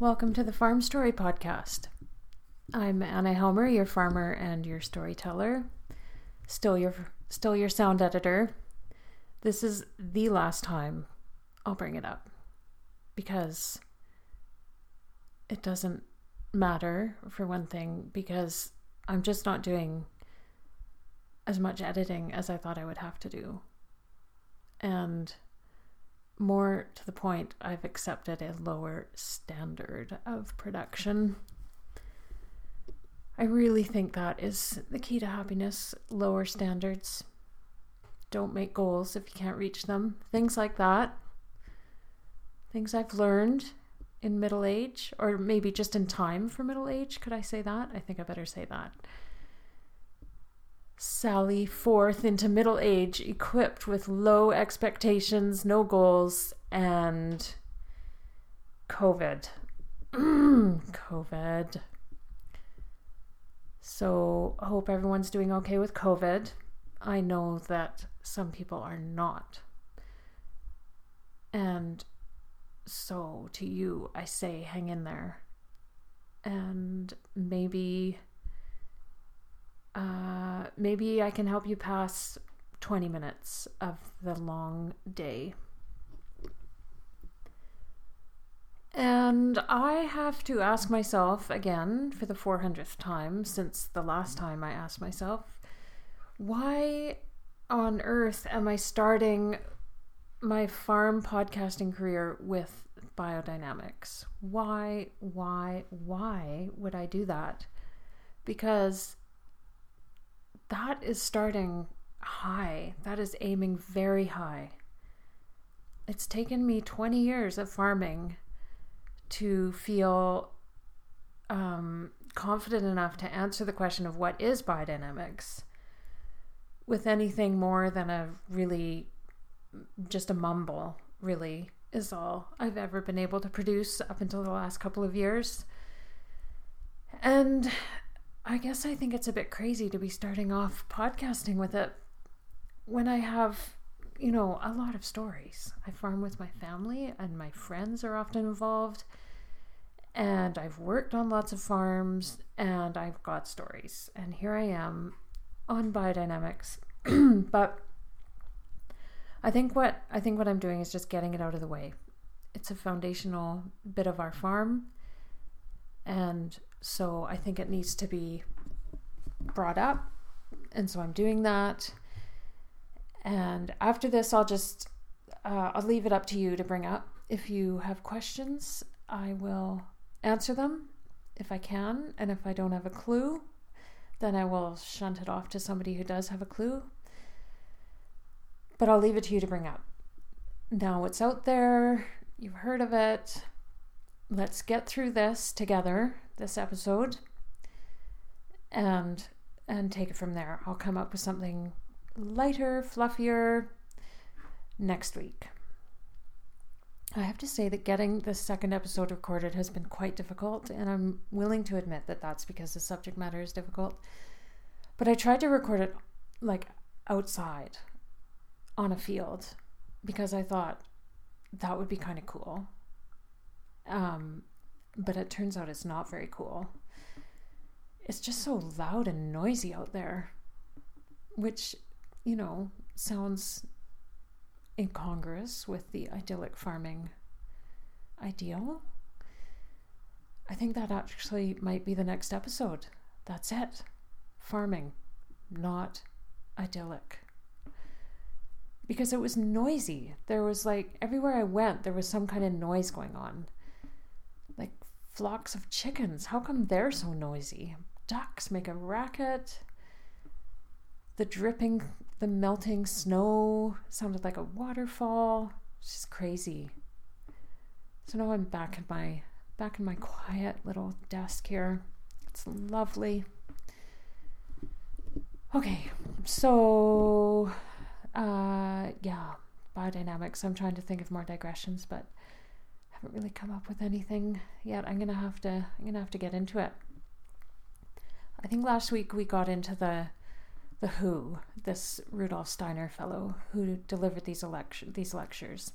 Welcome to the Farm Story Podcast. I'm Anna Helmer, your farmer and your storyteller. Still your still your sound editor. This is the last time I'll bring it up because it doesn't matter for one thing because I'm just not doing as much editing as I thought I would have to do. And more to the point, I've accepted a lower standard of production. I really think that is the key to happiness lower standards. Don't make goals if you can't reach them. Things like that. Things I've learned in middle age, or maybe just in time for middle age. Could I say that? I think I better say that sally forth into middle age equipped with low expectations, no goals, and COVID. COVID. So, I hope everyone's doing okay with COVID. I know that some people are not. And so, to you, I say, hang in there. And maybe uh, maybe I can help you pass 20 minutes of the long day. And I have to ask myself again for the 400th time since the last time I asked myself, why on earth am I starting my farm podcasting career with biodynamics? Why, why, why would I do that? Because that is starting high. That is aiming very high. It's taken me 20 years of farming to feel um, confident enough to answer the question of what is biodynamics with anything more than a really just a mumble, really, is all I've ever been able to produce up until the last couple of years. And I guess I think it's a bit crazy to be starting off podcasting with it when I have, you know, a lot of stories. I farm with my family and my friends are often involved. And I've worked on lots of farms and I've got stories. And here I am on biodynamics. but I think what I think what I'm doing is just getting it out of the way. It's a foundational bit of our farm and so I think it needs to be brought up. And so I'm doing that. And after this, I'll just uh, I'll leave it up to you to bring up. If you have questions, I will answer them if I can. And if I don't have a clue, then I will shunt it off to somebody who does have a clue. But I'll leave it to you to bring up. Now it's out there, you've heard of it. Let's get through this together this episode and and take it from there. I'll come up with something lighter, fluffier next week. I have to say that getting the second episode recorded has been quite difficult, and I'm willing to admit that that's because the subject matter is difficult. But I tried to record it like outside on a field because I thought that would be kind of cool. Um, but it turns out it's not very cool. It's just so loud and noisy out there, which, you know, sounds incongruous with the idyllic farming ideal. I think that actually might be the next episode. That's it. Farming, not idyllic. Because it was noisy. There was like, everywhere I went, there was some kind of noise going on flocks of chickens. How come they're so noisy? Ducks make a racket. The dripping, the melting snow sounded like a waterfall. It's just crazy. So now I'm back in my back in my quiet little desk here. It's lovely. Okay, so uh yeah, biodynamics. I'm trying to think of more digressions, but haven't really come up with anything yet. I'm gonna have to I'm gonna have to get into it. I think last week we got into the the Who, this Rudolf Steiner fellow who delivered these election these lectures.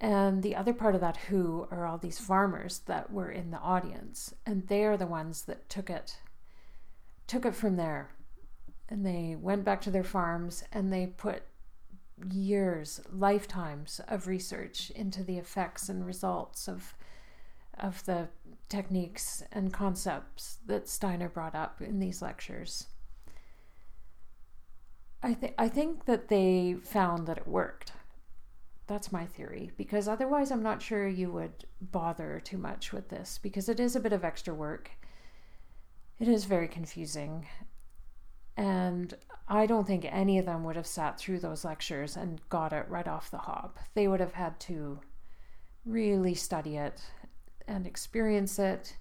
And the other part of that who are all these farmers that were in the audience. And they are the ones that took it took it from there. And they went back to their farms and they put years, lifetimes of research into the effects and results of of the techniques and concepts that Steiner brought up in these lectures. I think I think that they found that it worked. That's my theory because otherwise I'm not sure you would bother too much with this because it is a bit of extra work. It is very confusing. And I don't think any of them would have sat through those lectures and got it right off the hop. They would have had to really study it and experience it.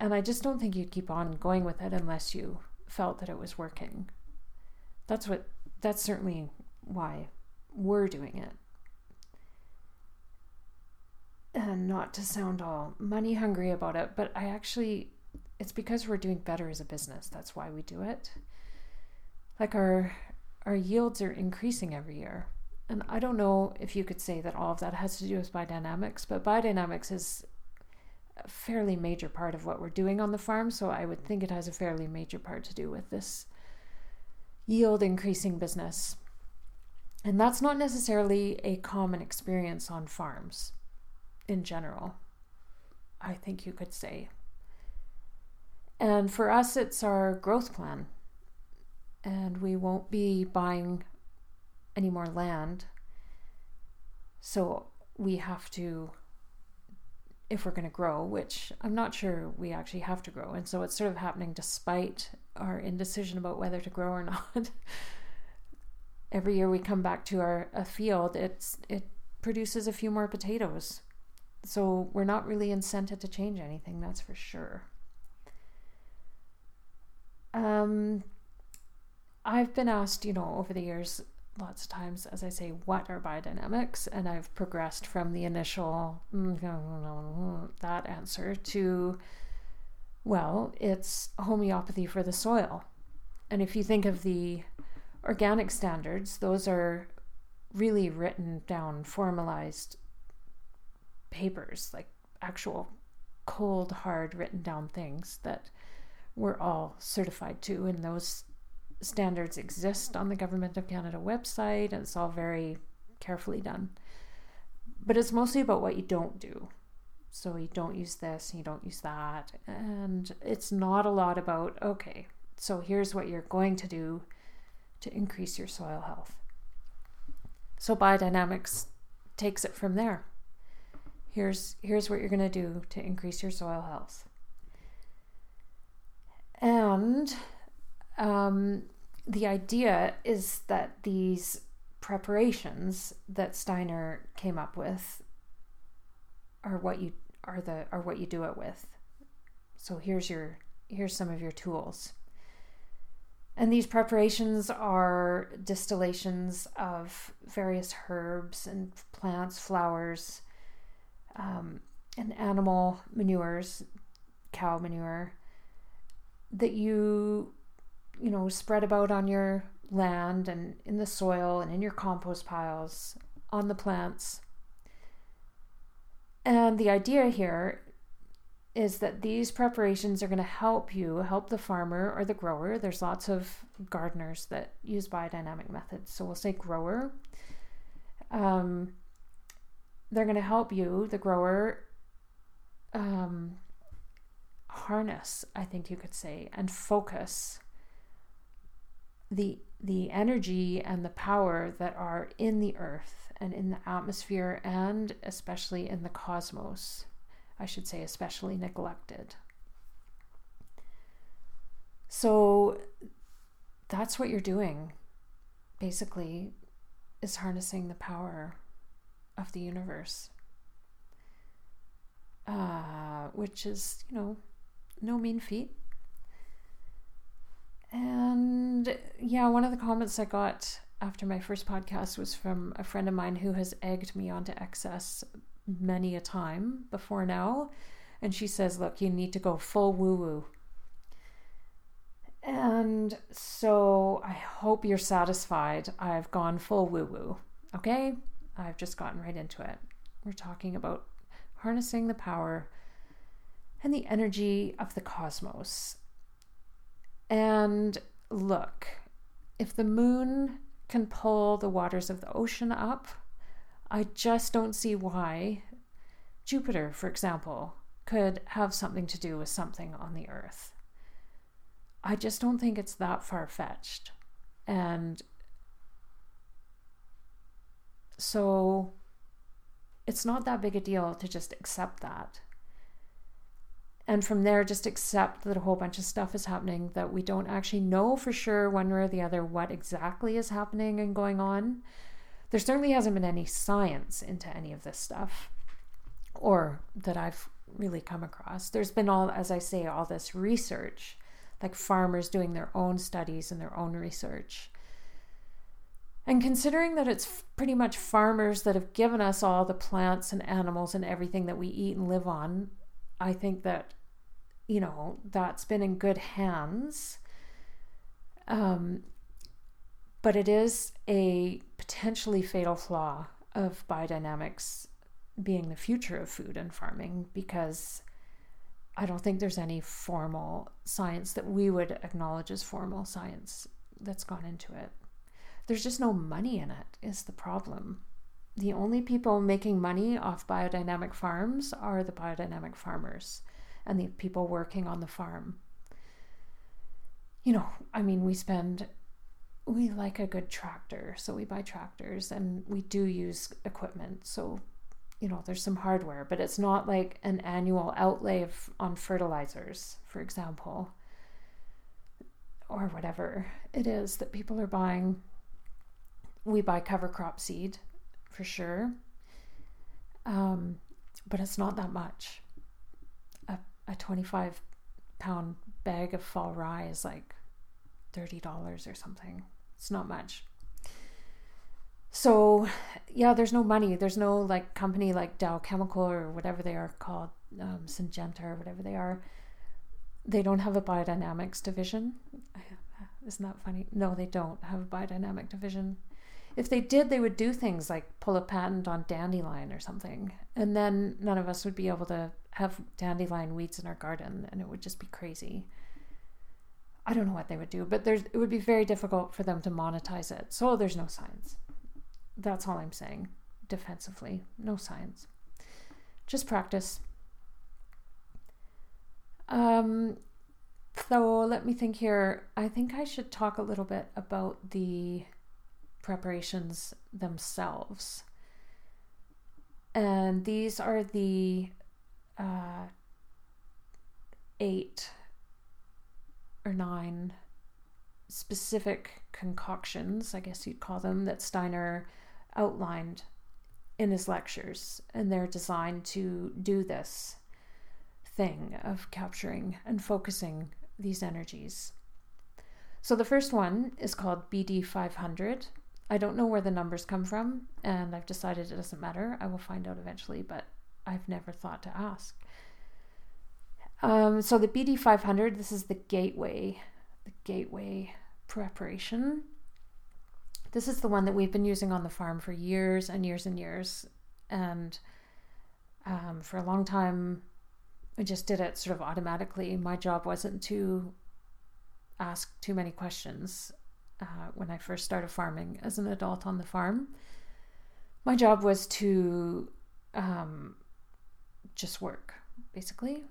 And I just don't think you'd keep on going with it unless you felt that it was working. That's what that's certainly why we're doing it. And not to sound all money hungry about it, but I actually it's because we're doing better as a business. That's why we do it. Like our our yields are increasing every year. And I don't know if you could say that all of that has to do with biodynamics, but biodynamics is a fairly major part of what we're doing on the farm. So I would think it has a fairly major part to do with this yield increasing business. And that's not necessarily a common experience on farms in general, I think you could say. And for us, it's our growth plan. And we won't be buying any more land. So we have to, if we're going to grow, which I'm not sure we actually have to grow. And so it's sort of happening despite our indecision about whether to grow or not. Every year we come back to our a field, it's it produces a few more potatoes. So we're not really incented to change anything, that's for sure. Um, I've been asked, you know, over the years, lots of times, as I say, what are biodynamics? And I've progressed from the initial mm, that answer to, well, it's homeopathy for the soil. And if you think of the organic standards, those are really written down, formalized papers, like actual cold, hard, written down things that we're all certified to, and those standards exist on the Government of Canada website, and it's all very carefully done. But it's mostly about what you don't do. So you don't use this you don't use that. And it's not a lot about, okay, so here's what you're going to do to increase your soil health. So biodynamics takes it from there. Here's here's what you're going to do to increase your soil health. And um, the idea is that these preparations that Steiner came up with are what you are the are what you do it with. So here's your here's some of your tools. And these preparations are distillations of various herbs and plants, flowers, um, and animal manures, cow manure, that you you know spread about on your land and in the soil and in your compost piles on the plants. And the idea here is that these preparations are going to help you help the farmer or the grower. There's lots of gardeners that use biodynamic methods so we'll say grower. Um, they're going to help you the grower um, harness, I think you could say, and focus the the energy and the power that are in the earth and in the atmosphere and especially in the cosmos. I should say especially neglected. So that's what you're doing basically is harnessing the power of the universe. Uh, which is, you know, no mean feat. And yeah, one of the comments I got after my first podcast was from a friend of mine who has egged me onto excess many a time before now. And she says, Look, you need to go full woo woo. And so I hope you're satisfied. I've gone full woo woo. Okay? I've just gotten right into it. We're talking about harnessing the power and the energy of the cosmos. And look, if the moon can pull the waters of the ocean up, I just don't see why Jupiter, for example, could have something to do with something on the earth. I just don't think it's that far fetched. And so it's not that big a deal to just accept that. And from there, just accept that a whole bunch of stuff is happening that we don't actually know for sure, one way or the other, what exactly is happening and going on. There certainly hasn't been any science into any of this stuff, or that I've really come across. There's been all, as I say, all this research, like farmers doing their own studies and their own research. And considering that it's pretty much farmers that have given us all the plants and animals and everything that we eat and live on, I think that, you know, that's been in good hands. Um, but it is a potentially fatal flaw of biodynamics being the future of food and farming because I don't think there's any formal science that we would acknowledge as formal science that's gone into it. There's just no money in it, is the problem. The only people making money off biodynamic farms are the biodynamic farmers and the people working on the farm. You know, I mean, we spend, we like a good tractor, so we buy tractors and we do use equipment. So you know, there's some hardware, but it's not like an annual outlay of, on fertilizers, for example, or whatever it is that people are buying. We buy cover crop seed for sure, um, but it's not that much. A, a 25 pound bag of fall rye is like $30 or something. It's not much. So, yeah, there's no money. There's no like company like Dow Chemical or whatever they are called, um, Syngenta or whatever they are. They don't have a biodynamics division. Isn't that funny? No, they don't have a biodynamic division. If they did, they would do things like pull a patent on dandelion or something. And then none of us would be able to have dandelion weeds in our garden and it would just be crazy. I don't know what they would do, but there's it would be very difficult for them to monetize it. So there's no science. That's all I'm saying. Defensively, no science. Just practice. Um, so let me think here. I think I should talk a little bit about the preparations themselves. And these are the uh, eight or nine specific concoctions, I guess you'd call them, that Steiner outlined in his lectures, and they're designed to do this thing of capturing and focusing these energies. So the first one is called BD 500. I don't know where the numbers come from, and I've decided it doesn't matter. I will find out eventually, but I've never thought to ask. Um, so the BD 500, this is the gateway, the gateway preparation. This is the one that we've been using on the farm for years and years and years. And um, for a long time, I just did it sort of automatically. My job wasn't to ask too many questions uh, when I first started farming as an adult on the farm. My job was to um, just work, basically.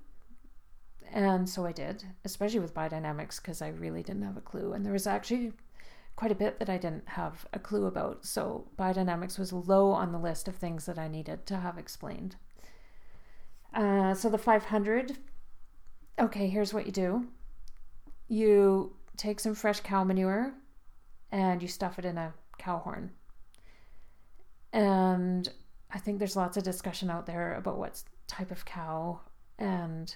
And so I did, especially with biodynamics, because I really didn't have a clue. And there was actually quite a bit that I didn't have a clue about. So biodynamics was low on the list of things that I needed to have explained. Uh, so the 500, okay, here's what you do you take some fresh cow manure and you stuff it in a cow horn. And I think there's lots of discussion out there about what type of cow and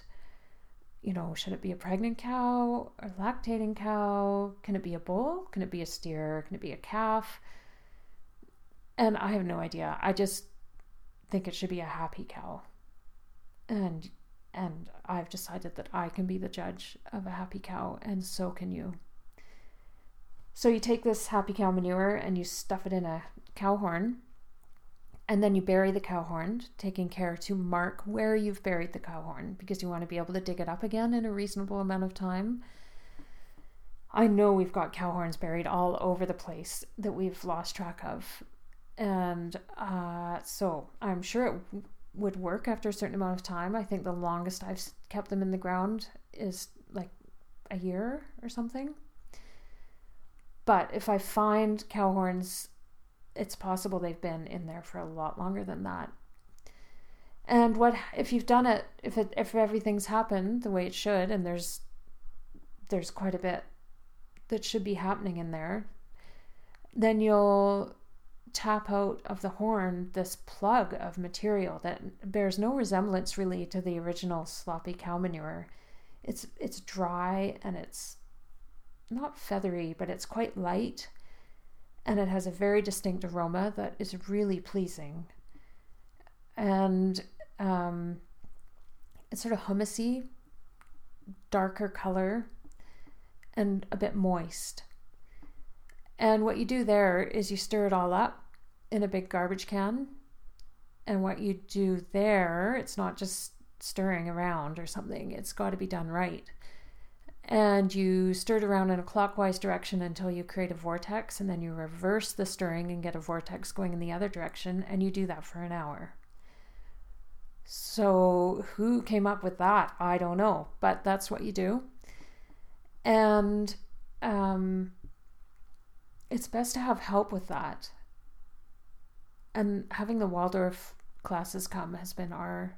you know, should it be a pregnant cow or lactating cow? Can it be a bull? Can it be a steer? Can it be a calf? And I have no idea. I just think it should be a happy cow. And and I've decided that I can be the judge of a happy cow and so can you. So you take this happy cow manure and you stuff it in a cow horn And then you bury the cow horn, taking care to mark where you've buried the cow horn because you want to be able to dig it up again in a reasonable amount of time. I know we've got cow horns buried all over the place that we've lost track of. And uh, so I'm sure it w- would work after a certain amount of time. I think the longest I've kept them in the ground is like a year or something. But if I find cow horns it's possible they've been in there for a lot longer than that. And what if you've done it if it if everything's happened the way it should and there's there's quite a bit that should be happening in there, then you'll tap out of the horn this plug of material that bears no resemblance really to the original sloppy cow manure. It's it's dry and it's not feathery, but it's quite light and it has a very distinct aroma that is really pleasing. And um, it's sort of hummusy, darker color, and a bit moist. And what you do there is you stir it all up in a big garbage can. And what you do there, it's not just stirring around or something, it's got to be done right and you stir it around in a clockwise direction until you create a vortex and then you reverse the stirring and get a vortex going in the other direction and you do that for an hour. So who came up with that? I don't know but that's what you do. And um, it's best to have help with that. And having the waldorf classes come has been our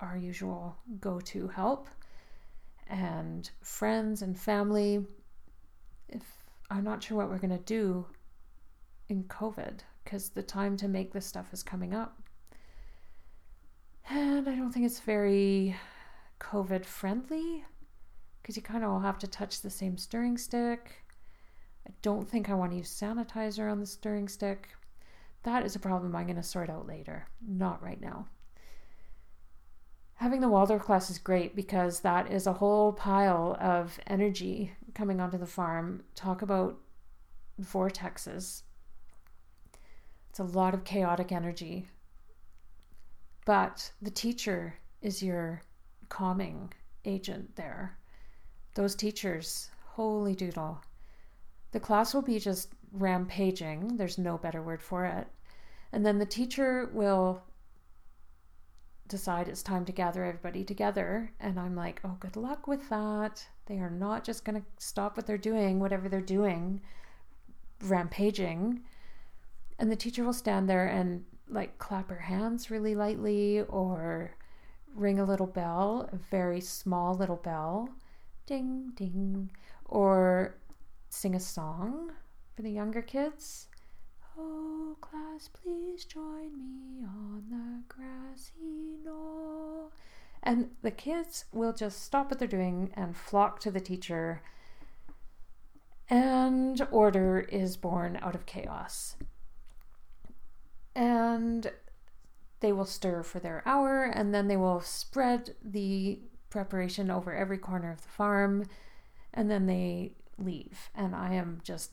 our usual go-to help and friends and family. If I'm not sure what we're going to do in COVID because the time to make this stuff is coming up. And I don't think it's very COVID friendly because you kind of all have to touch the same stirring stick. I don't think I want to use sanitizer on the stirring stick. That is a problem I'm going to sort out later, not right now having the Waldorf class is great because that is a whole pile of energy coming onto the farm. Talk about vortexes. It's a lot of chaotic energy. But the teacher is your calming agent there. Those teachers, holy doodle. The class will be just rampaging, there's no better word for it. And then the teacher will decide it's time to gather everybody together. And I'm like, oh, good luck with that. They are not just going to stop what they're doing, whatever they're doing, rampaging. And the teacher will stand there and like clap her hands really lightly or ring a little bell, a very small little bell, ding, ding, or sing a song for the younger kids. Oh, class, please join me on the grassy knoll. And the kids will just stop what they're doing and flock to the teacher. And order is born out of chaos. And they will stir for their hour and then they will spread the preparation over every corner of the farm and then they leave. And I am just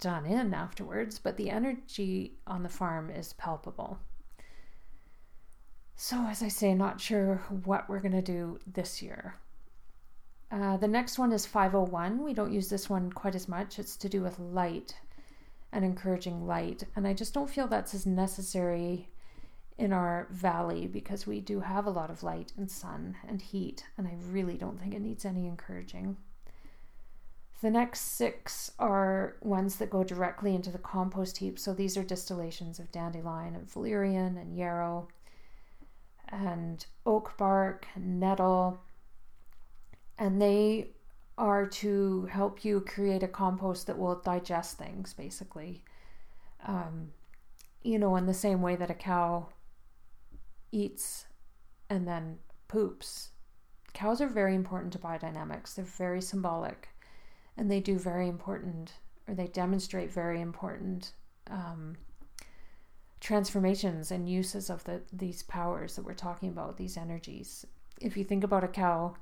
done in afterwards, but the energy on the farm is palpable. So, as I say, not sure what we're going to do this year. Uh, the next one is 501. We don't use this one quite as much. It's to do with light and encouraging light. And I just don't feel that's as necessary in our valley because we do have a lot of light and sun and heat. And I really don't think it needs any encouraging. The next six are ones that go directly into the compost heap. So these are distillations of dandelion and valerian and yarrow and oak bark and nettle. And they are to help you create a compost that will digest things, basically. Um, you know, in the same way that a cow eats and then poops. Cows are very important to biodynamics, they're very symbolic and they do very important or they demonstrate very important um, transformations and uses of the these powers that we're talking about these energies if you think about a cow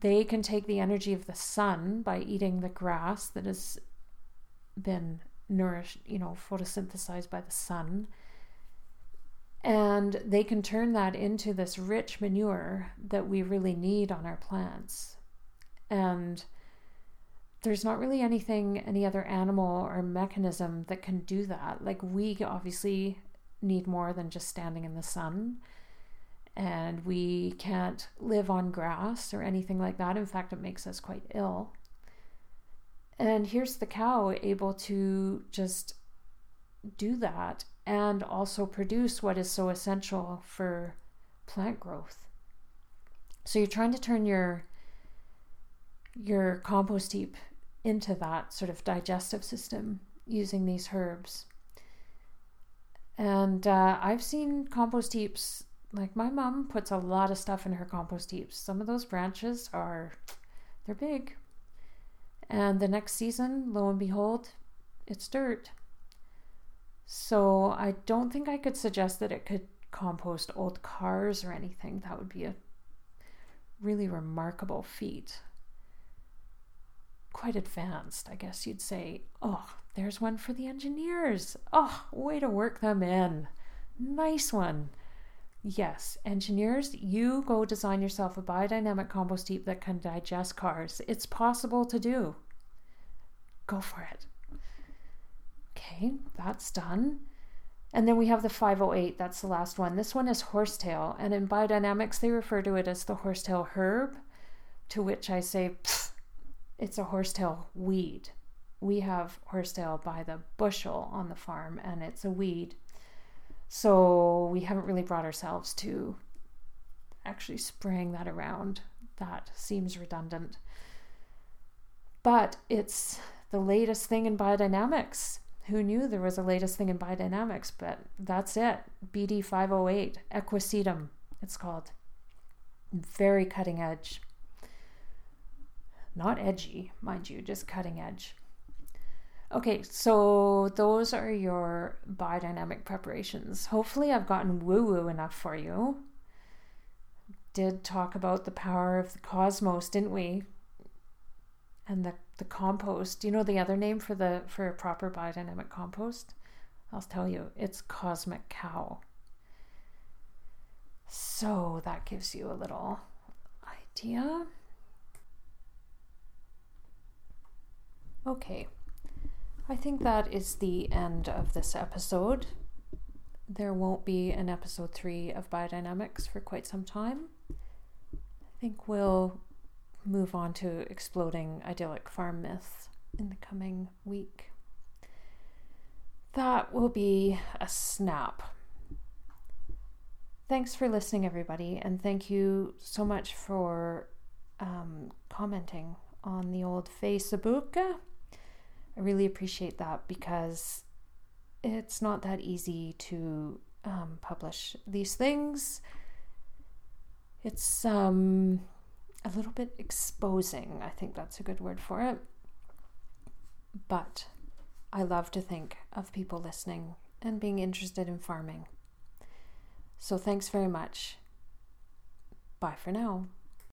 they can take the energy of the sun by eating the grass that has been nourished, you know, photosynthesized by the sun. And they can turn that into this rich manure that we really need on our plants. And there's not really anything, any other animal or mechanism that can do that. Like, we obviously need more than just standing in the sun. And we can't live on grass or anything like that. In fact, it makes us quite ill. And here's the cow able to just do that and also produce what is so essential for plant growth. So you're trying to turn your your compost heap into that sort of digestive system using these herbs. And uh, I've seen compost heaps, like my mom puts a lot of stuff in her compost heaps. Some of those branches are, they're big. And the next season, lo and behold, it's dirt. So I don't think I could suggest that it could compost old cars or anything. That would be a really remarkable feat. Quite advanced, I guess you'd say. Oh, there's one for the engineers. Oh, way to work them in. Nice one. Yes, engineers, you go design yourself a biodynamic compost heap that can digest cars. It's possible to do. Go for it. Okay, that's done. And then we have the 508, that's the last one. This one is horsetail, and in biodynamics, they refer to it as the horsetail herb, to which I say, it's a horsetail weed. We have horsetail by the bushel on the farm, and it's a weed. So we haven't really brought ourselves to actually spraying that around. That seems redundant. But it's the latest thing in biodynamics. Who knew there was a latest thing in biodynamics? But that's it. BD 508, Equisetum, it's called. Very cutting edge. Not edgy, mind you, just cutting edge. Okay, so those are your biodynamic preparations. Hopefully, I've gotten woo woo enough for you. Did talk about the power of the cosmos, didn't we? And the, the compost. Do you know the other name for the for a proper biodynamic compost? I'll tell you, it's cosmic cow. So that gives you a little idea. Okay. I think that is the end of this episode. There won't be an episode three of biodynamics for quite some time. I think we'll move on to exploding idyllic farm myths in the coming week. That will be a snap. Thanks for listening, everybody, and thank you so much for um, commenting on the old Facebook. I really appreciate that because it's not that easy to um, publish these things. It's um, a little bit exposing. I think that's a good word for it. But I love to think of people listening and being interested in farming. So thanks very much. Bye for now.